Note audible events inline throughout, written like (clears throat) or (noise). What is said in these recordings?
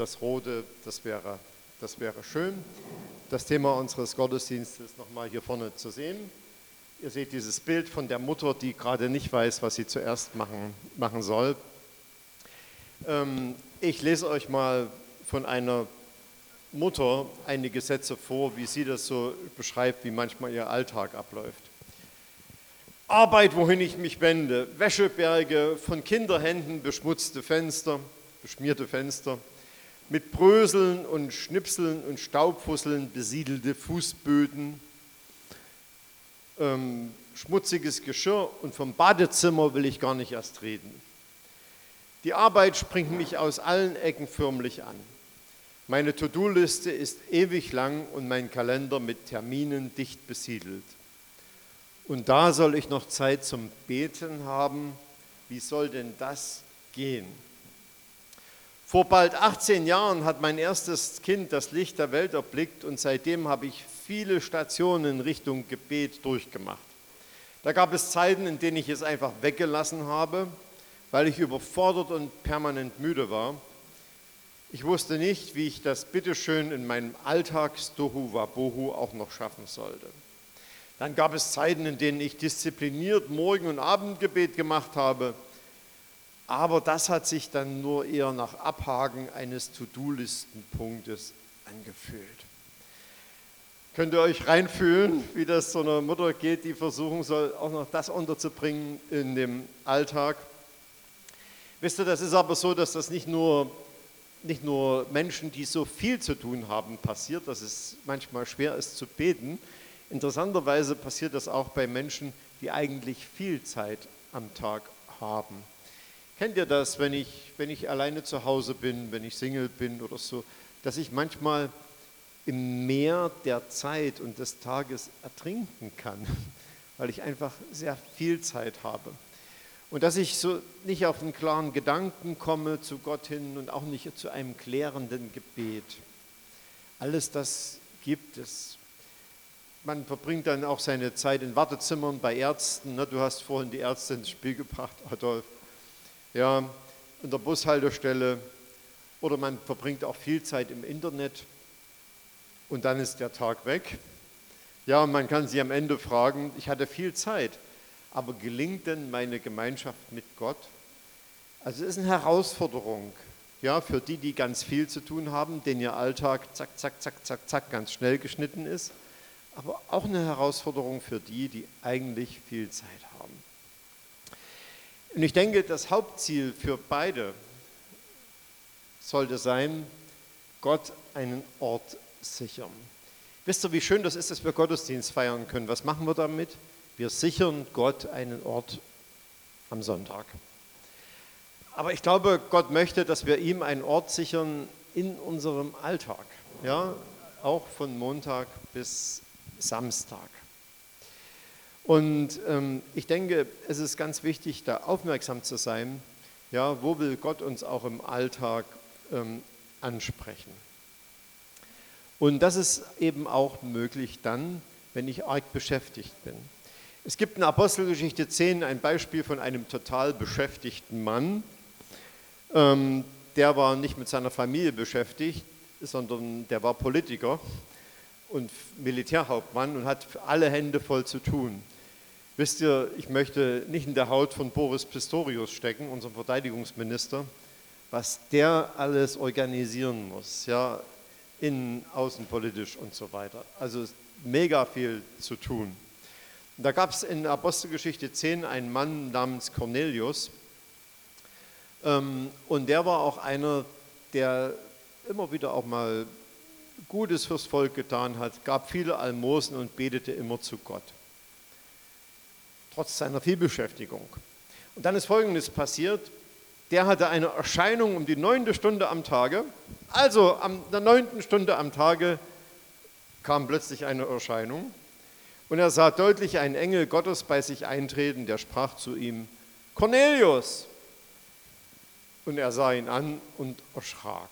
Das Rote, das wäre, das wäre schön. Das Thema unseres Gottesdienstes nochmal hier vorne zu sehen. Ihr seht dieses Bild von der Mutter, die gerade nicht weiß, was sie zuerst machen, machen soll. Ähm, ich lese euch mal von einer Mutter einige Sätze vor, wie sie das so beschreibt, wie manchmal ihr Alltag abläuft. Arbeit, wohin ich mich wende, Wäscheberge, von Kinderhänden beschmutzte Fenster, beschmierte Fenster, mit Bröseln und Schnipseln und Staubfusseln besiedelte Fußböden, ähm, schmutziges Geschirr und vom Badezimmer will ich gar nicht erst reden. Die Arbeit springt mich aus allen Ecken förmlich an. Meine To-Do-Liste ist ewig lang und mein Kalender mit Terminen dicht besiedelt. Und da soll ich noch Zeit zum Beten haben. Wie soll denn das gehen? Vor bald 18 Jahren hat mein erstes Kind das Licht der Welt erblickt und seitdem habe ich viele Stationen in Richtung Gebet durchgemacht. Da gab es Zeiten, in denen ich es einfach weggelassen habe, weil ich überfordert und permanent müde war. Ich wusste nicht, wie ich das bitteschön in meinem Alltags-Dohu Wabohu auch noch schaffen sollte. Dann gab es Zeiten, in denen ich diszipliniert Morgen- und Abendgebet gemacht habe aber das hat sich dann nur eher nach Abhaken eines To-Do-Listenpunktes angefühlt. Könnt ihr euch reinfühlen, wie das so einer Mutter geht, die versuchen soll, auch noch das unterzubringen in dem Alltag? Wisst ihr, das ist aber so, dass das nicht nur, nicht nur Menschen, die so viel zu tun haben, passiert, dass es manchmal schwer ist zu beten. Interessanterweise passiert das auch bei Menschen, die eigentlich viel Zeit am Tag haben. Kennt ihr das, wenn ich, wenn ich alleine zu Hause bin, wenn ich Single bin oder so, dass ich manchmal im Meer der Zeit und des Tages ertrinken kann, (laughs) weil ich einfach sehr viel Zeit habe. Und dass ich so nicht auf einen klaren Gedanken komme zu Gott hin und auch nicht zu einem klärenden Gebet. Alles das gibt es. Man verbringt dann auch seine Zeit in Wartezimmern bei Ärzten. Ne? Du hast vorhin die Ärzte ins Spiel gebracht, Adolf ja, in der Bushaltestelle oder man verbringt auch viel Zeit im Internet und dann ist der Tag weg. Ja, und man kann sich am Ende fragen, ich hatte viel Zeit, aber gelingt denn meine Gemeinschaft mit Gott? Also es ist eine Herausforderung, ja, für die, die ganz viel zu tun haben, denen ihr Alltag zack, zack, zack, zack, zack ganz schnell geschnitten ist, aber auch eine Herausforderung für die, die eigentlich viel Zeit haben. Und ich denke, das Hauptziel für beide sollte sein, Gott einen Ort sichern. Wisst ihr, wie schön das ist, dass wir Gottesdienst feiern können? Was machen wir damit? Wir sichern Gott einen Ort am Sonntag. Aber ich glaube, Gott möchte, dass wir ihm einen Ort sichern in unserem Alltag. Ja, auch von Montag bis Samstag. Und ähm, ich denke, es ist ganz wichtig, da aufmerksam zu sein, ja, wo will Gott uns auch im Alltag ähm, ansprechen. Und das ist eben auch möglich dann, wenn ich arg beschäftigt bin. Es gibt in Apostelgeschichte 10 ein Beispiel von einem total beschäftigten Mann. Ähm, der war nicht mit seiner Familie beschäftigt, sondern der war Politiker und Militärhauptmann und hat alle Hände voll zu tun. Wisst ihr, ich möchte nicht in der Haut von Boris Pistorius stecken, unserem Verteidigungsminister, was der alles organisieren muss, ja, innen, außenpolitisch und so weiter. Also mega viel zu tun. Da gab es in Apostelgeschichte 10 einen Mann namens Cornelius ähm, und der war auch einer, der immer wieder auch mal Gutes fürs Volk getan hat, gab viele Almosen und betete immer zu Gott. Trotz seiner Vielbeschäftigung. Und dann ist Folgendes passiert. Der hatte eine Erscheinung um die neunte Stunde am Tage. Also an der neunten Stunde am Tage kam plötzlich eine Erscheinung. Und er sah deutlich einen Engel Gottes bei sich eintreten, der sprach zu ihm, Cornelius. Und er sah ihn an und erschrak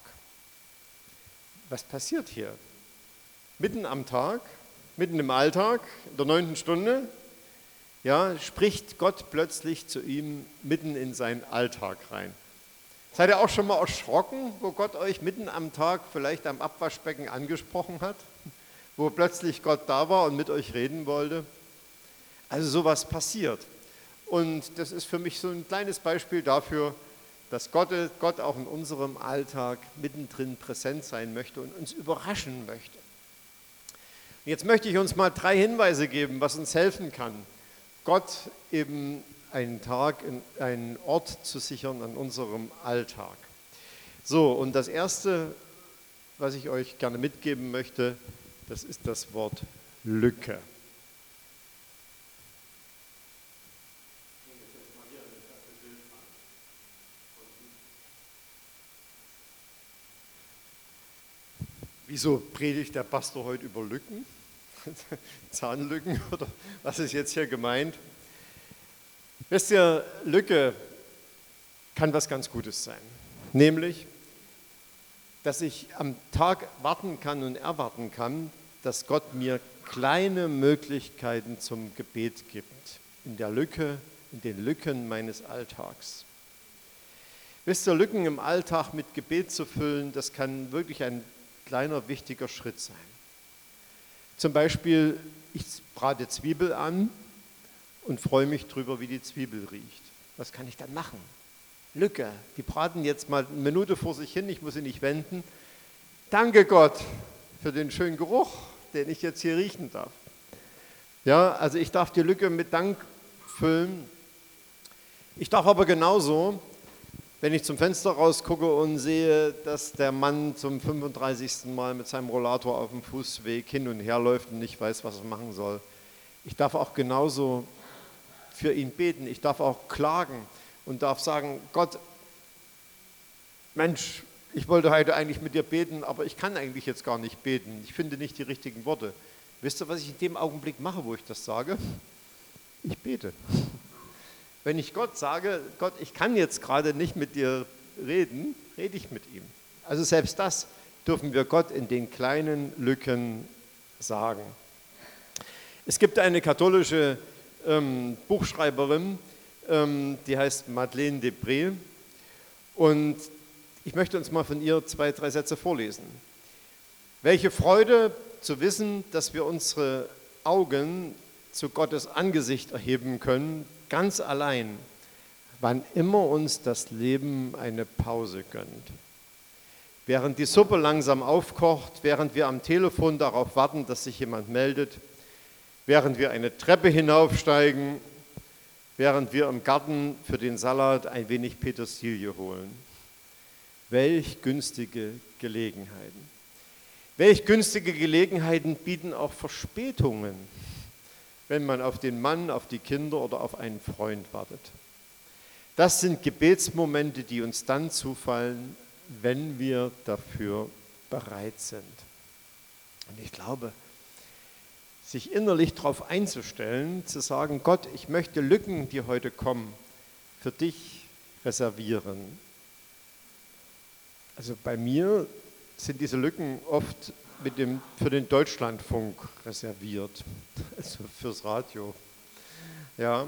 was passiert hier? Mitten am Tag, mitten im Alltag, in der neunten Stunde, ja, spricht Gott plötzlich zu ihm mitten in seinen Alltag rein. Seid ihr auch schon mal erschrocken, wo Gott euch mitten am Tag vielleicht am Abwaschbecken angesprochen hat? Wo plötzlich Gott da war und mit euch reden wollte? Also sowas passiert. Und das ist für mich so ein kleines Beispiel dafür, dass Gott, Gott auch in unserem Alltag mittendrin präsent sein möchte und uns überraschen möchte. Jetzt möchte ich uns mal drei Hinweise geben, was uns helfen kann, Gott eben einen Tag, einen Ort zu sichern an unserem Alltag. So, und das Erste, was ich euch gerne mitgeben möchte, das ist das Wort Lücke. Wieso predigt der Pastor heute über Lücken? (laughs) Zahnlücken oder was ist jetzt hier gemeint? Wisst ihr, Lücke kann was ganz Gutes sein. Nämlich, dass ich am Tag warten kann und erwarten kann, dass Gott mir kleine Möglichkeiten zum Gebet gibt. In der Lücke, in den Lücken meines Alltags. Wisst ihr, Lücken im Alltag mit Gebet zu füllen, das kann wirklich ein kleiner, wichtiger Schritt sein. Zum Beispiel, ich brate Zwiebel an und freue mich drüber, wie die Zwiebel riecht. Was kann ich dann machen? Lücke. Die braten jetzt mal eine Minute vor sich hin, ich muss sie nicht wenden. Danke Gott für den schönen Geruch, den ich jetzt hier riechen darf. Ja, also ich darf die Lücke mit Dank füllen. Ich darf aber genauso, wenn ich zum Fenster rausgucke und sehe, dass der Mann zum 35. Mal mit seinem Rollator auf dem Fußweg hin und her läuft und nicht weiß, was er machen soll, ich darf auch genauso für ihn beten. Ich darf auch klagen und darf sagen, Gott, Mensch, ich wollte heute eigentlich mit dir beten, aber ich kann eigentlich jetzt gar nicht beten. Ich finde nicht die richtigen Worte. Wisst ihr, was ich in dem Augenblick mache, wo ich das sage? Ich bete. Wenn ich Gott sage, Gott, ich kann jetzt gerade nicht mit dir reden, rede ich mit ihm. Also selbst das dürfen wir Gott in den kleinen Lücken sagen. Es gibt eine katholische ähm, Buchschreiberin, ähm, die heißt Madeleine Debré. Und ich möchte uns mal von ihr zwei, drei Sätze vorlesen. Welche Freude zu wissen, dass wir unsere Augen zu Gottes Angesicht erheben können, ganz allein, wann immer uns das Leben eine Pause gönnt. Während die Suppe langsam aufkocht, während wir am Telefon darauf warten, dass sich jemand meldet, während wir eine Treppe hinaufsteigen, während wir im Garten für den Salat ein wenig Petersilie holen. Welch günstige Gelegenheiten. Welch günstige Gelegenheiten bieten auch Verspätungen, wenn man auf den Mann, auf die Kinder oder auf einen Freund wartet. Das sind Gebetsmomente, die uns dann zufallen, wenn wir dafür bereit sind. Und ich glaube, sich innerlich darauf einzustellen, zu sagen, Gott, ich möchte Lücken, die heute kommen, für dich reservieren. Also bei mir sind diese Lücken oft mit dem, für den Deutschlandfunk reserviert, (laughs) also fürs Radio. Ja,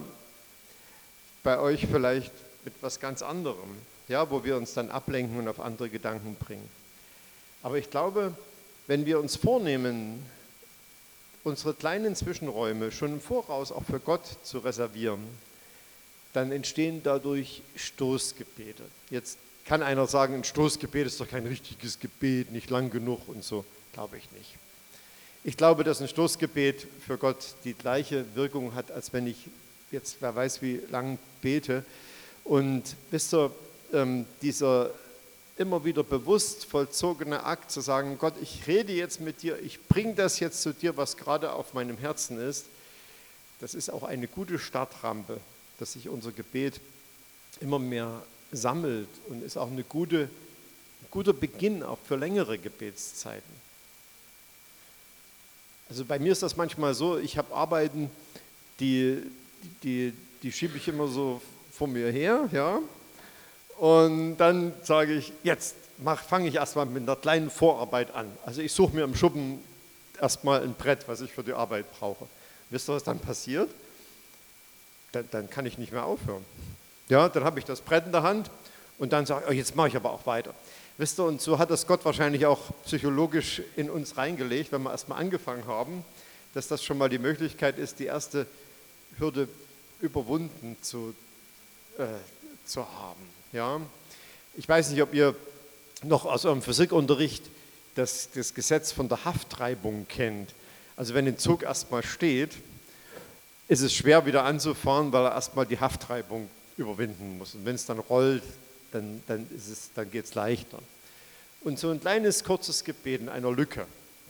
bei euch vielleicht mit was ganz anderem, ja, wo wir uns dann ablenken und auf andere Gedanken bringen. Aber ich glaube, wenn wir uns vornehmen, unsere kleinen Zwischenräume schon im Voraus auch für Gott zu reservieren, dann entstehen dadurch Stoßgebete. Jetzt kann einer sagen, ein Stoßgebet ist doch kein richtiges Gebet, nicht lang genug und so. Glaube ich nicht. Ich glaube, dass ein Stoßgebet für Gott die gleiche Wirkung hat, als wenn ich jetzt, wer weiß, wie lang bete. Und wisst ihr, ähm, dieser immer wieder bewusst vollzogene Akt zu sagen, Gott, ich rede jetzt mit dir, ich bringe das jetzt zu dir, was gerade auf meinem Herzen ist, das ist auch eine gute Startrampe, dass sich unser Gebet immer mehr sammelt und ist auch eine gute, ein guter Beginn auch für längere Gebetszeiten. Also bei mir ist das manchmal so, ich habe Arbeiten, die, die, die schiebe ich immer so vor mir her, ja, und dann sage ich, jetzt fange ich erstmal mit einer kleinen Vorarbeit an. Also ich suche mir im Schuppen erstmal ein Brett, was ich für die Arbeit brauche. Wisst ihr, was dann passiert? Dann, dann kann ich nicht mehr aufhören. Ja, dann habe ich das Brett in der Hand und dann sage ich, oh, jetzt mache ich aber auch weiter. Wisst ihr, und so hat das Gott wahrscheinlich auch psychologisch in uns reingelegt, wenn wir erstmal angefangen haben, dass das schon mal die Möglichkeit ist, die erste Hürde überwunden zu, äh, zu haben. Ja? Ich weiß nicht, ob ihr noch aus eurem Physikunterricht das, das Gesetz von der Haftreibung kennt. Also wenn ein Zug erstmal steht, ist es schwer wieder anzufahren, weil er erstmal die Haftreibung überwinden muss. Und wenn es dann rollt, dann, dann, dann geht es leichter. Und so ein kleines, kurzes Gebet in einer Lücke,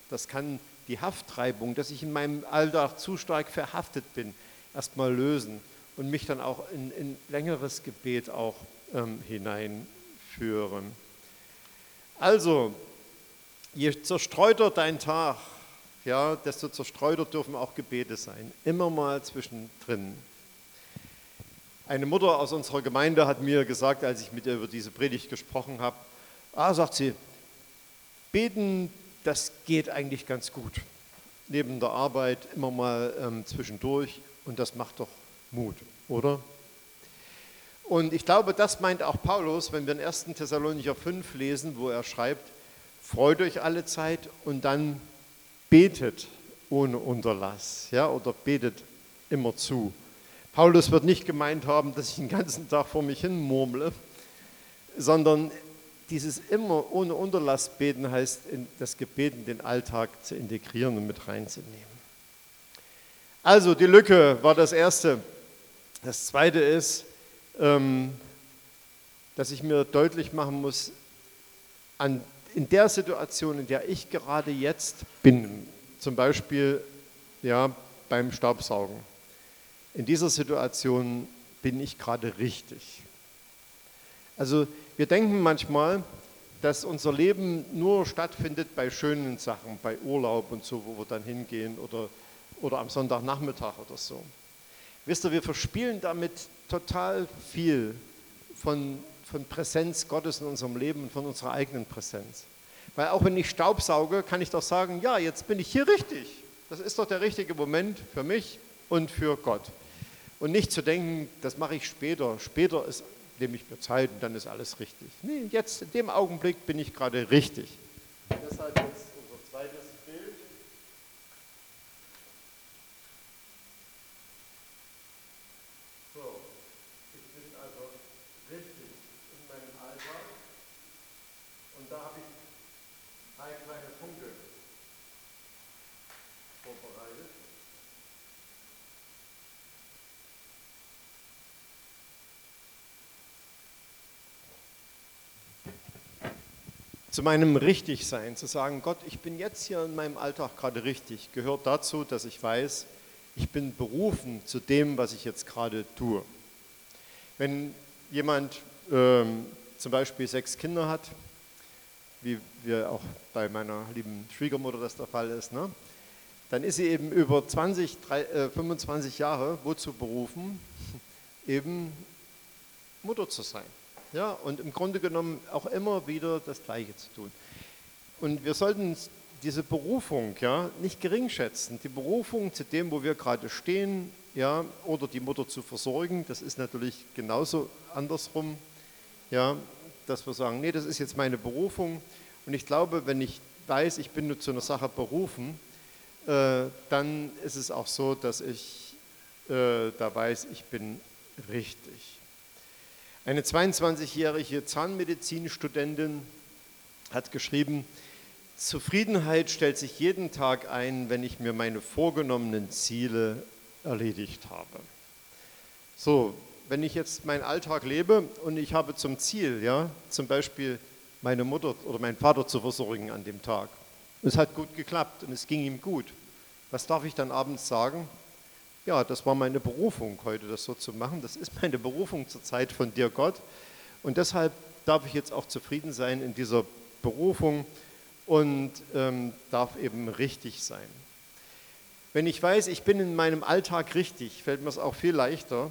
das kann die Haftreibung, dass ich in meinem Alltag zu stark verhaftet bin, erstmal lösen und mich dann auch in, in längeres Gebet auch ähm, hineinführen. Also, je zerstreuter dein Tag, ja, desto zerstreuter dürfen auch Gebete sein. Immer mal zwischendrin. Eine Mutter aus unserer Gemeinde hat mir gesagt, als ich mit ihr über diese Predigt gesprochen habe, ah, sagt sie, beten, das geht eigentlich ganz gut. Neben der Arbeit immer mal ähm, zwischendurch und das macht doch Mut, oder? Und ich glaube, das meint auch Paulus, wenn wir in 1. Thessalonicher 5 lesen, wo er schreibt, freut euch alle Zeit und dann betet ohne Unterlass, ja, oder betet immer zu. Paulus wird nicht gemeint haben, dass ich den ganzen Tag vor mich hin murmle, sondern dieses immer ohne Unterlass beten heißt, das Gebet in den Alltag zu integrieren und mit reinzunehmen. Also die Lücke war das Erste. Das Zweite ist, ähm, dass ich mir deutlich machen muss, in der Situation, in der ich gerade jetzt bin, zum Beispiel ja, beim Staubsaugen, in dieser Situation bin ich gerade richtig. Also wir denken manchmal, dass unser Leben nur stattfindet bei schönen Sachen, bei Urlaub und so, wo wir dann hingehen oder, oder am Sonntagnachmittag oder so. Wisst ihr, wir verspielen damit total viel von, von Präsenz Gottes in unserem Leben und von unserer eigenen Präsenz. Weil auch wenn ich Staubsauge, kann ich doch sagen, ja, jetzt bin ich hier richtig. Das ist doch der richtige Moment für mich und für Gott. Und nicht zu denken, das mache ich später. Später ist, nehme ich mir Zeit und dann ist alles richtig. Nee, jetzt in dem Augenblick bin ich gerade richtig. Deshalb jetzt unser zweites Bild. So, ich bin also richtig in meinem Alltag. Und da habe ich drei kleine Punkte vorbereitet. Zu meinem Richtigsein, zu sagen, Gott, ich bin jetzt hier in meinem Alltag gerade richtig, gehört dazu, dass ich weiß, ich bin berufen zu dem, was ich jetzt gerade tue. Wenn jemand ähm, zum Beispiel sechs Kinder hat, wie wir auch bei meiner lieben Schwiegermutter das der Fall ist, ne? dann ist sie eben über 20, 3, äh, 25 Jahre wozu berufen, (laughs) eben Mutter zu sein. Ja, und im Grunde genommen auch immer wieder das Gleiche zu tun. Und wir sollten diese Berufung ja, nicht gering schätzen. Die Berufung zu dem, wo wir gerade stehen, ja, oder die Mutter zu versorgen, das ist natürlich genauso andersrum, ja, dass wir sagen, nee, das ist jetzt meine Berufung. Und ich glaube, wenn ich weiß, ich bin nur zu einer Sache berufen, äh, dann ist es auch so, dass ich äh, da weiß, ich bin richtig. Eine 22-jährige Zahnmedizinstudentin hat geschrieben, Zufriedenheit stellt sich jeden Tag ein, wenn ich mir meine vorgenommenen Ziele erledigt habe. So, wenn ich jetzt meinen Alltag lebe und ich habe zum Ziel, ja, zum Beispiel meine Mutter oder meinen Vater zu versorgen an dem Tag. Es hat gut geklappt und es ging ihm gut. Was darf ich dann abends sagen? Ja, das war meine Berufung, heute das so zu machen. Das ist meine Berufung zur Zeit von dir, Gott. Und deshalb darf ich jetzt auch zufrieden sein in dieser Berufung und ähm, darf eben richtig sein. Wenn ich weiß, ich bin in meinem Alltag richtig, fällt mir es auch viel leichter,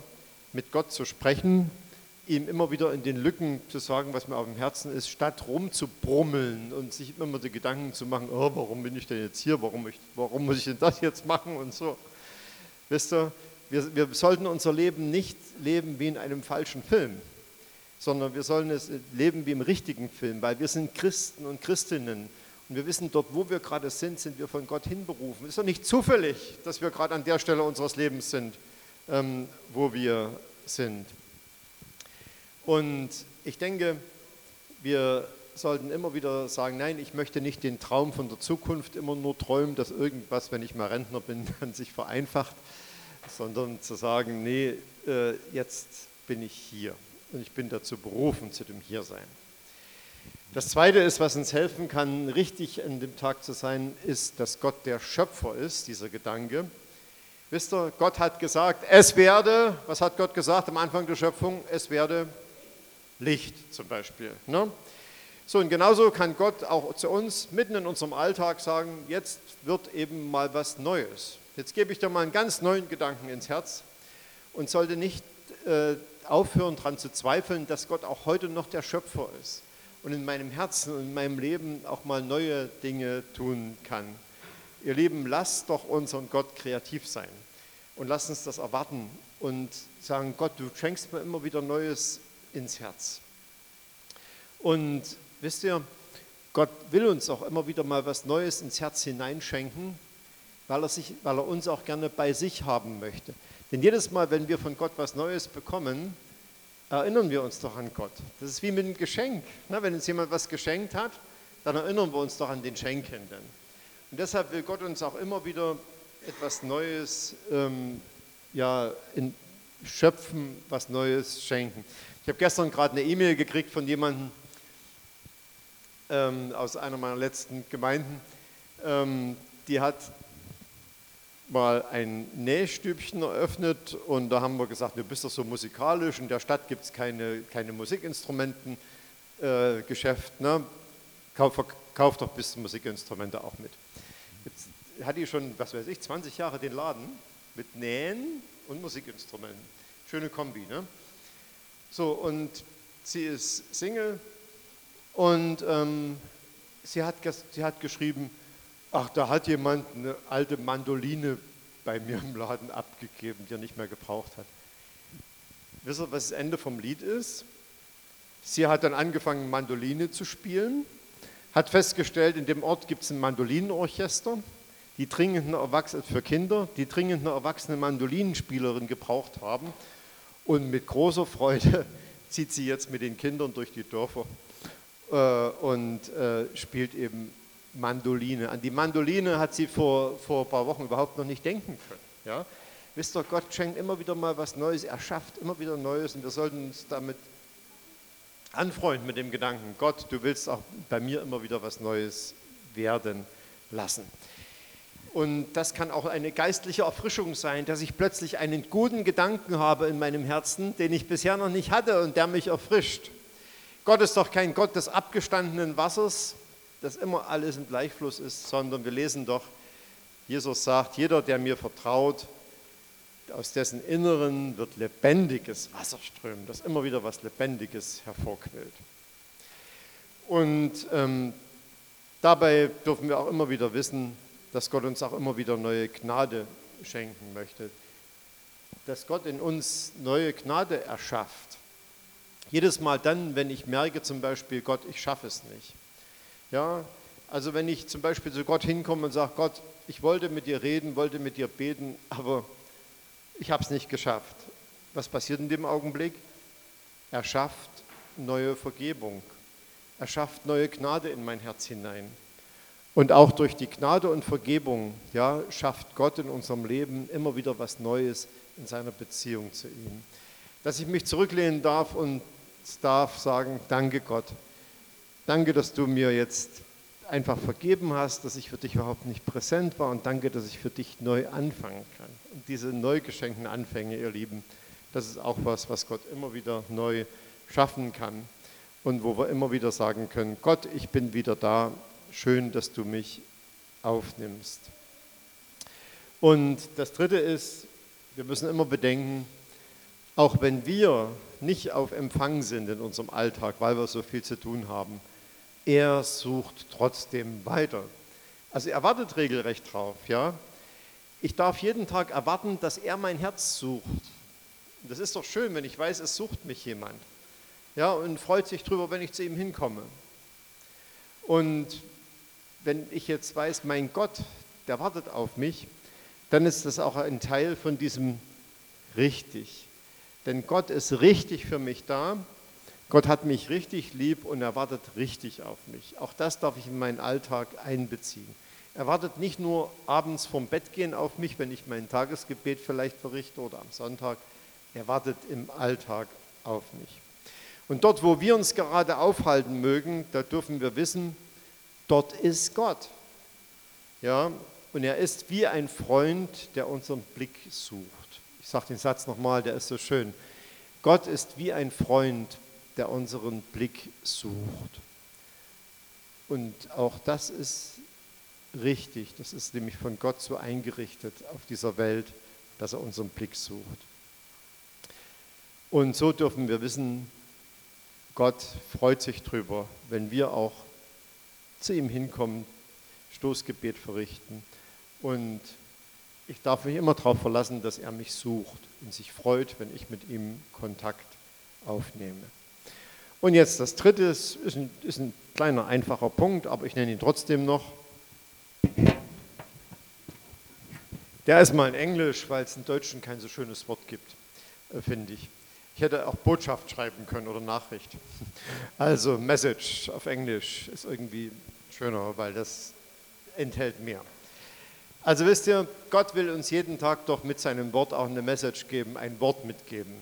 mit Gott zu sprechen, ihm immer wieder in den Lücken zu sagen, was mir auf dem Herzen ist, statt rumzubrummeln und sich immer die Gedanken zu machen, oh, warum bin ich denn jetzt hier, warum, ich, warum muss ich denn das jetzt machen und so. Wisst ihr, wir, wir sollten unser Leben nicht leben wie in einem falschen Film. sondern wir sollen es leben wie im richtigen Film, weil wir sind Christen und Christinnen. Und wir wissen, dort, wo wir gerade sind, sind wir von Gott hinberufen. Es ist doch nicht zufällig, dass wir gerade an der Stelle unseres Lebens sind, ähm, wo wir sind. Und ich denke, wir sollten immer wieder sagen, nein, ich möchte nicht den Traum von der Zukunft immer nur träumen, dass irgendwas, wenn ich mal Rentner bin, (laughs) dann sich vereinfacht, sondern zu sagen, nee, äh, jetzt bin ich hier und ich bin dazu berufen, zu dem Hiersein. Das Zweite ist, was uns helfen kann, richtig an dem Tag zu sein, ist, dass Gott der Schöpfer ist, dieser Gedanke. Wisst ihr, Gott hat gesagt, es werde, was hat Gott gesagt am Anfang der Schöpfung? Es werde Licht zum Beispiel. Ne? So, und genauso kann Gott auch zu uns mitten in unserem Alltag sagen, jetzt wird eben mal was Neues. Jetzt gebe ich dir mal einen ganz neuen Gedanken ins Herz und sollte nicht äh, aufhören daran zu zweifeln, dass Gott auch heute noch der Schöpfer ist und in meinem Herzen und in meinem Leben auch mal neue Dinge tun kann. Ihr Lieben, lasst doch unseren Gott kreativ sein und lasst uns das erwarten und sagen, Gott, du schenkst mir immer wieder Neues ins Herz. Und wisst ihr, Gott will uns auch immer wieder mal was Neues ins Herz hineinschenken, weil er, sich, weil er uns auch gerne bei sich haben möchte. Denn jedes Mal, wenn wir von Gott was Neues bekommen, erinnern wir uns doch an Gott. Das ist wie mit einem Geschenk. wenn uns jemand was geschenkt hat, dann erinnern wir uns doch an den Schenkenden. Und deshalb will Gott uns auch immer wieder etwas Neues ähm, ja, in, schöpfen, was Neues schenken. Ich habe gestern gerade eine E-Mail gekriegt von jemandem ähm, aus einer meiner letzten Gemeinden. Ähm, die hat mal ein Nähstübchen eröffnet und da haben wir gesagt, du bist doch so musikalisch, in der Stadt gibt es keine, keine Musikinstrumentengeschäft, äh, ne? kauf, kauf doch bis Musikinstrumente auch mit. Jetzt hat die schon, was weiß ich, 20 Jahre den Laden mit Nähen und Musikinstrumenten. Schöne Kombi, ne? So, und sie ist Single und ähm, sie, hat, sie hat geschrieben, ach, da hat jemand eine alte Mandoline bei mir im Laden abgegeben, die er nicht mehr gebraucht hat. Wisst ihr, was das Ende vom Lied ist? Sie hat dann angefangen, Mandoline zu spielen, hat festgestellt, in dem Ort gibt es ein Mandolinenorchester, die dringend eine Erwachsene, für Kinder, die dringend eine erwachsene Mandolinenspielerin gebraucht haben. Und mit großer Freude (laughs) zieht sie jetzt mit den Kindern durch die Dörfer äh, und äh, spielt eben Mandoline. An die Mandoline hat sie vor, vor ein paar Wochen überhaupt noch nicht denken können. Ja? Wisst ihr, Gott schenkt immer wieder mal was Neues, er schafft immer wieder Neues und wir sollten uns damit anfreunden mit dem Gedanken, Gott, du willst auch bei mir immer wieder was Neues werden lassen. Und das kann auch eine geistliche Erfrischung sein, dass ich plötzlich einen guten Gedanken habe in meinem Herzen, den ich bisher noch nicht hatte und der mich erfrischt. Gott ist doch kein Gott des abgestandenen Wassers, das immer alles im Gleichfluss ist, sondern wir lesen doch, Jesus sagt, jeder, der mir vertraut, aus dessen Inneren wird lebendiges Wasser strömen, das immer wieder was Lebendiges hervorquillt. Und ähm, dabei dürfen wir auch immer wieder wissen, dass Gott uns auch immer wieder neue Gnade schenken möchte. Dass Gott in uns neue Gnade erschafft. Jedes Mal dann, wenn ich merke zum Beispiel, Gott, ich schaffe es nicht. Ja, also wenn ich zum Beispiel zu Gott hinkomme und sage, Gott, ich wollte mit dir reden, wollte mit dir beten, aber ich habe es nicht geschafft. Was passiert in dem Augenblick? Er schafft neue Vergebung. Er schafft neue Gnade in mein Herz hinein. Und auch durch die Gnade und Vergebung ja, schafft Gott in unserem Leben immer wieder was Neues in seiner Beziehung zu ihm. Dass ich mich zurücklehnen darf und darf sagen, danke Gott. Danke, dass du mir jetzt einfach vergeben hast, dass ich für dich überhaupt nicht präsent war und danke, dass ich für dich neu anfangen kann. Und diese neu geschenkten Anfänge, ihr Lieben, das ist auch was, was Gott immer wieder neu schaffen kann und wo wir immer wieder sagen können, Gott, ich bin wieder da, schön, dass du mich aufnimmst. Und das Dritte ist, wir müssen immer bedenken, auch wenn wir nicht auf Empfang sind in unserem Alltag, weil wir so viel zu tun haben, er sucht trotzdem weiter. Also er wartet regelrecht drauf. Ja? Ich darf jeden Tag erwarten, dass er mein Herz sucht. Das ist doch schön, wenn ich weiß, es sucht mich jemand. ja, und freut sich drüber, wenn ich zu ihm hinkomme. Und wenn ich jetzt weiß, mein Gott, der wartet auf mich, dann ist das auch ein Teil von diesem richtig. Denn Gott ist richtig für mich da. Gott hat mich richtig lieb und er wartet richtig auf mich. Auch das darf ich in meinen Alltag einbeziehen. Er wartet nicht nur abends vom Bett gehen auf mich, wenn ich mein Tagesgebet vielleicht verrichte oder am Sonntag. Er wartet im Alltag auf mich. Und dort, wo wir uns gerade aufhalten mögen, da dürfen wir wissen, dort ist Gott. Ja, und er ist wie ein Freund, der unseren Blick sucht. Ich sage den Satz nochmal, der ist so schön. Gott ist wie ein Freund, der unseren Blick sucht. Und auch das ist richtig. Das ist nämlich von Gott so eingerichtet auf dieser Welt, dass er unseren Blick sucht. Und so dürfen wir wissen, Gott freut sich drüber, wenn wir auch zu ihm hinkommen, Stoßgebet verrichten. Und ich darf mich immer darauf verlassen, dass er mich sucht und sich freut, wenn ich mit ihm Kontakt aufnehme. Und jetzt das dritte ist ein, ist ein kleiner, einfacher Punkt, aber ich nenne ihn trotzdem noch. Der ist mal in Englisch, weil es im Deutschen kein so schönes Wort gibt, äh, finde ich. Ich hätte auch Botschaft schreiben können oder Nachricht. (laughs) Also Message auf Englisch ist irgendwie schöner, weil das enthält mehr. Also wisst ihr, Gott will uns jeden Tag doch mit seinem Wort auch eine Message geben, ein Wort mitgeben.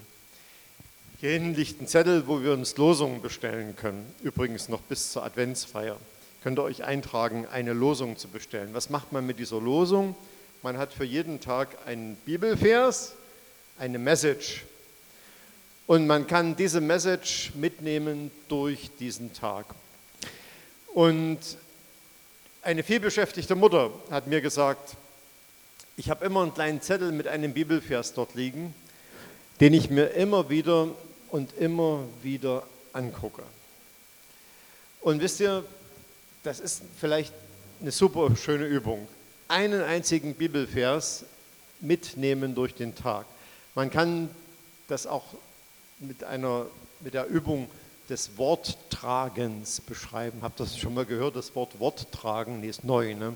Hier hinten liegt ein Zettel, wo wir uns Losungen bestellen können. Übrigens noch bis zur Adventsfeier. Könnt ihr euch eintragen, eine Losung zu bestellen. Was macht man mit dieser Losung? Man hat für jeden Tag einen Bibelvers, eine Message. Und man kann diese Message mitnehmen durch diesen Tag. Und eine vielbeschäftigte Mutter hat mir gesagt, ich habe immer einen kleinen Zettel mit einem Bibelvers dort liegen, den ich mir immer wieder und immer wieder angucke. Und wisst ihr, das ist vielleicht eine super schöne Übung. Einen einzigen Bibelvers mitnehmen durch den Tag. Man kann das auch mit, einer, mit der Übung des Worttragens beschreiben. Habt ihr das schon mal gehört, das Wort Worttragen? Nee, ist neu. Ne?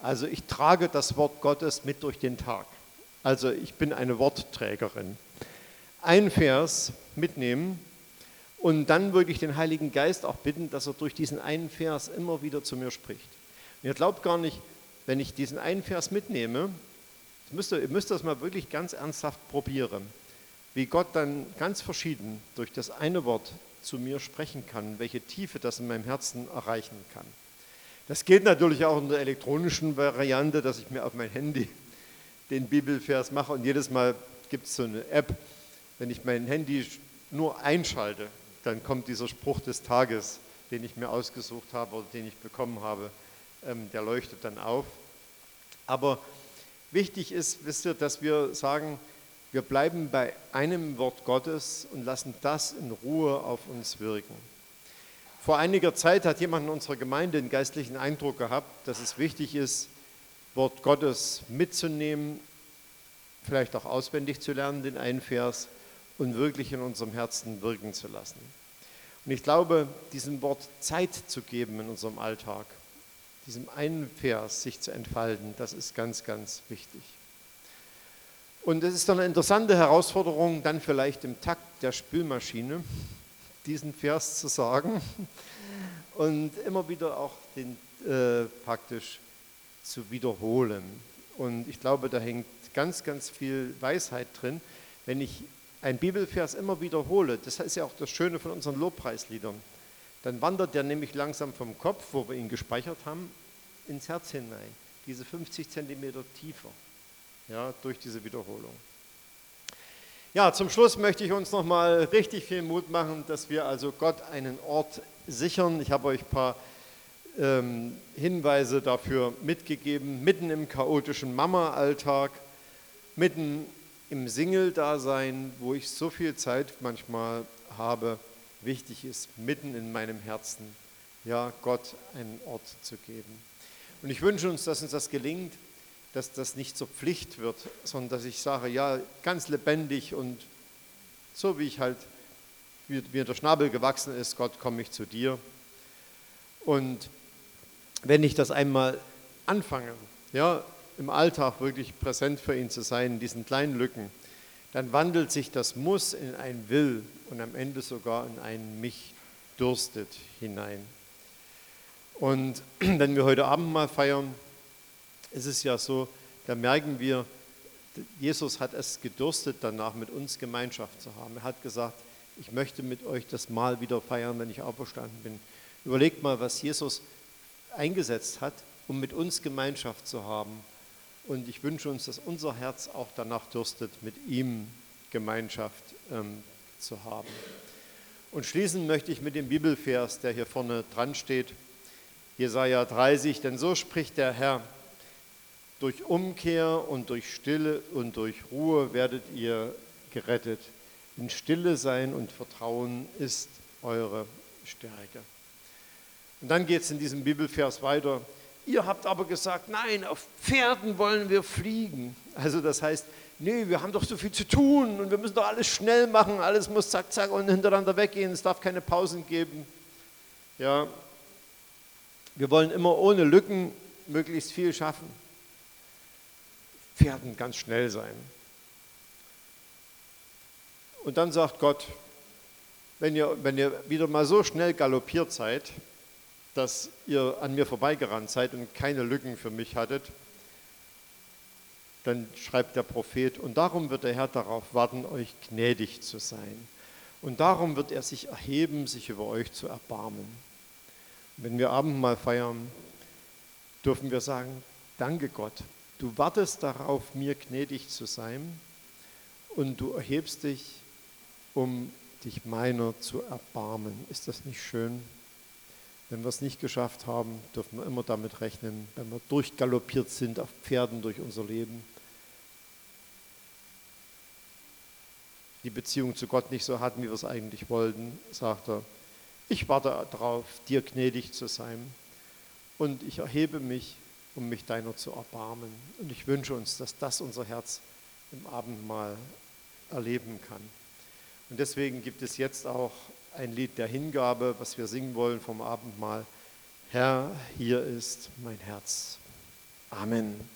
Also ich trage das Wort Gottes mit durch den Tag. Also ich bin eine Wortträgerin. Ein Vers mitnehmen und dann würde ich den Heiligen Geist auch bitten, dass er durch diesen einen Vers immer wieder zu mir spricht. Und ihr glaubt gar nicht, wenn ich diesen einen Vers mitnehme, müsst ihr, ihr müsst das mal wirklich ganz ernsthaft probieren, wie Gott dann ganz verschieden durch das eine Wort zu mir sprechen kann, welche Tiefe das in meinem Herzen erreichen kann. Das geht natürlich auch in der elektronischen Variante, dass ich mir auf mein Handy den Bibelvers mache und jedes Mal gibt es so eine App, wenn ich mein Handy nur einschalte, dann kommt dieser Spruch des Tages, den ich mir ausgesucht habe oder den ich bekommen habe, ähm, der leuchtet dann auf. Aber wichtig ist, wisst ihr, dass wir sagen, wir bleiben bei einem Wort Gottes und lassen das in Ruhe auf uns wirken. Vor einiger Zeit hat jemand in unserer Gemeinde den geistlichen Eindruck gehabt, dass es wichtig ist, Wort Gottes mitzunehmen, vielleicht auch auswendig zu lernen, den einen Vers, und wirklich in unserem Herzen wirken zu lassen. Und ich glaube, diesem Wort Zeit zu geben in unserem Alltag, diesem einen Vers sich zu entfalten, das ist ganz, ganz wichtig. Und es ist dann eine interessante Herausforderung, dann vielleicht im Takt der Spülmaschine diesen Vers zu sagen (laughs) und immer wieder auch den äh, praktisch zu wiederholen. Und ich glaube, da hängt ganz, ganz viel Weisheit drin. Wenn ich einen Bibelvers immer wiederhole, das ist ja auch das Schöne von unseren Lobpreisliedern, dann wandert der nämlich langsam vom Kopf, wo wir ihn gespeichert haben, ins Herz hinein, diese 50 Zentimeter tiefer ja, durch diese Wiederholung. Ja, zum Schluss möchte ich uns nochmal richtig viel Mut machen, dass wir also Gott einen Ort sichern. Ich habe euch ein paar ähm, Hinweise dafür mitgegeben, mitten im chaotischen Mama-Alltag, mitten im Single-Dasein, wo ich so viel Zeit manchmal habe, wichtig ist, mitten in meinem Herzen, ja, Gott einen Ort zu geben. Und ich wünsche uns, dass uns das gelingt, dass das nicht zur Pflicht wird, sondern dass ich sage, ja, ganz lebendig und so wie ich halt wie, wie der Schnabel gewachsen ist, Gott, komme ich zu dir. Und wenn ich das einmal anfange, ja, im Alltag wirklich präsent für ihn zu sein, in diesen kleinen Lücken, dann wandelt sich das Muss in ein Will und am Ende sogar in ein Mich dürstet hinein. Und (clears throat) wenn wir heute Abend mal feiern, ist es ja so, da merken wir, Jesus hat es gedürstet danach, mit uns Gemeinschaft zu haben. Er hat gesagt, ich möchte mit euch das Mal wieder feiern, wenn ich auferstanden bin. Überlegt mal, was Jesus eingesetzt hat, um mit uns Gemeinschaft zu haben. Und ich wünsche uns, dass unser Herz auch danach dürstet, mit ihm Gemeinschaft ähm, zu haben. Und schließen möchte ich mit dem Bibelvers, der hier vorne dran steht, Jesaja 30, denn so spricht der Herr, durch Umkehr und durch Stille und durch Ruhe werdet ihr gerettet. In Stille sein und Vertrauen ist eure Stärke. Und dann geht es in diesem Bibelvers weiter. Ihr habt aber gesagt, nein, auf Pferden wollen wir fliegen. Also das heißt, nee, wir haben doch so viel zu tun und wir müssen doch alles schnell machen, alles muss zack, zack und hintereinander weggehen, es darf keine Pausen geben. Ja, wir wollen immer ohne Lücken möglichst viel schaffen. Pferden ganz schnell sein. Und dann sagt Gott, wenn ihr, wenn ihr wieder mal so schnell galoppiert seid, dass ihr an mir vorbeigerannt seid und keine Lücken für mich hattet, dann schreibt der Prophet, und darum wird der Herr darauf warten, euch gnädig zu sein. Und darum wird er sich erheben, sich über euch zu erbarmen. Wenn wir Abendmahl feiern, dürfen wir sagen, danke Gott, du wartest darauf, mir gnädig zu sein und du erhebst dich, um dich meiner zu erbarmen. Ist das nicht schön? Wenn wir es nicht geschafft haben, dürfen wir immer damit rechnen, wenn wir durchgaloppiert sind auf Pferden durch unser Leben, die Beziehung zu Gott nicht so hatten, wie wir es eigentlich wollten, sagt er, ich warte darauf, dir gnädig zu sein und ich erhebe mich, um mich deiner zu erbarmen. Und ich wünsche uns, dass das unser Herz im Abendmahl erleben kann. Und deswegen gibt es jetzt auch ein Lied der Hingabe, was wir singen wollen vom Abendmahl. Herr, hier ist mein Herz. Amen.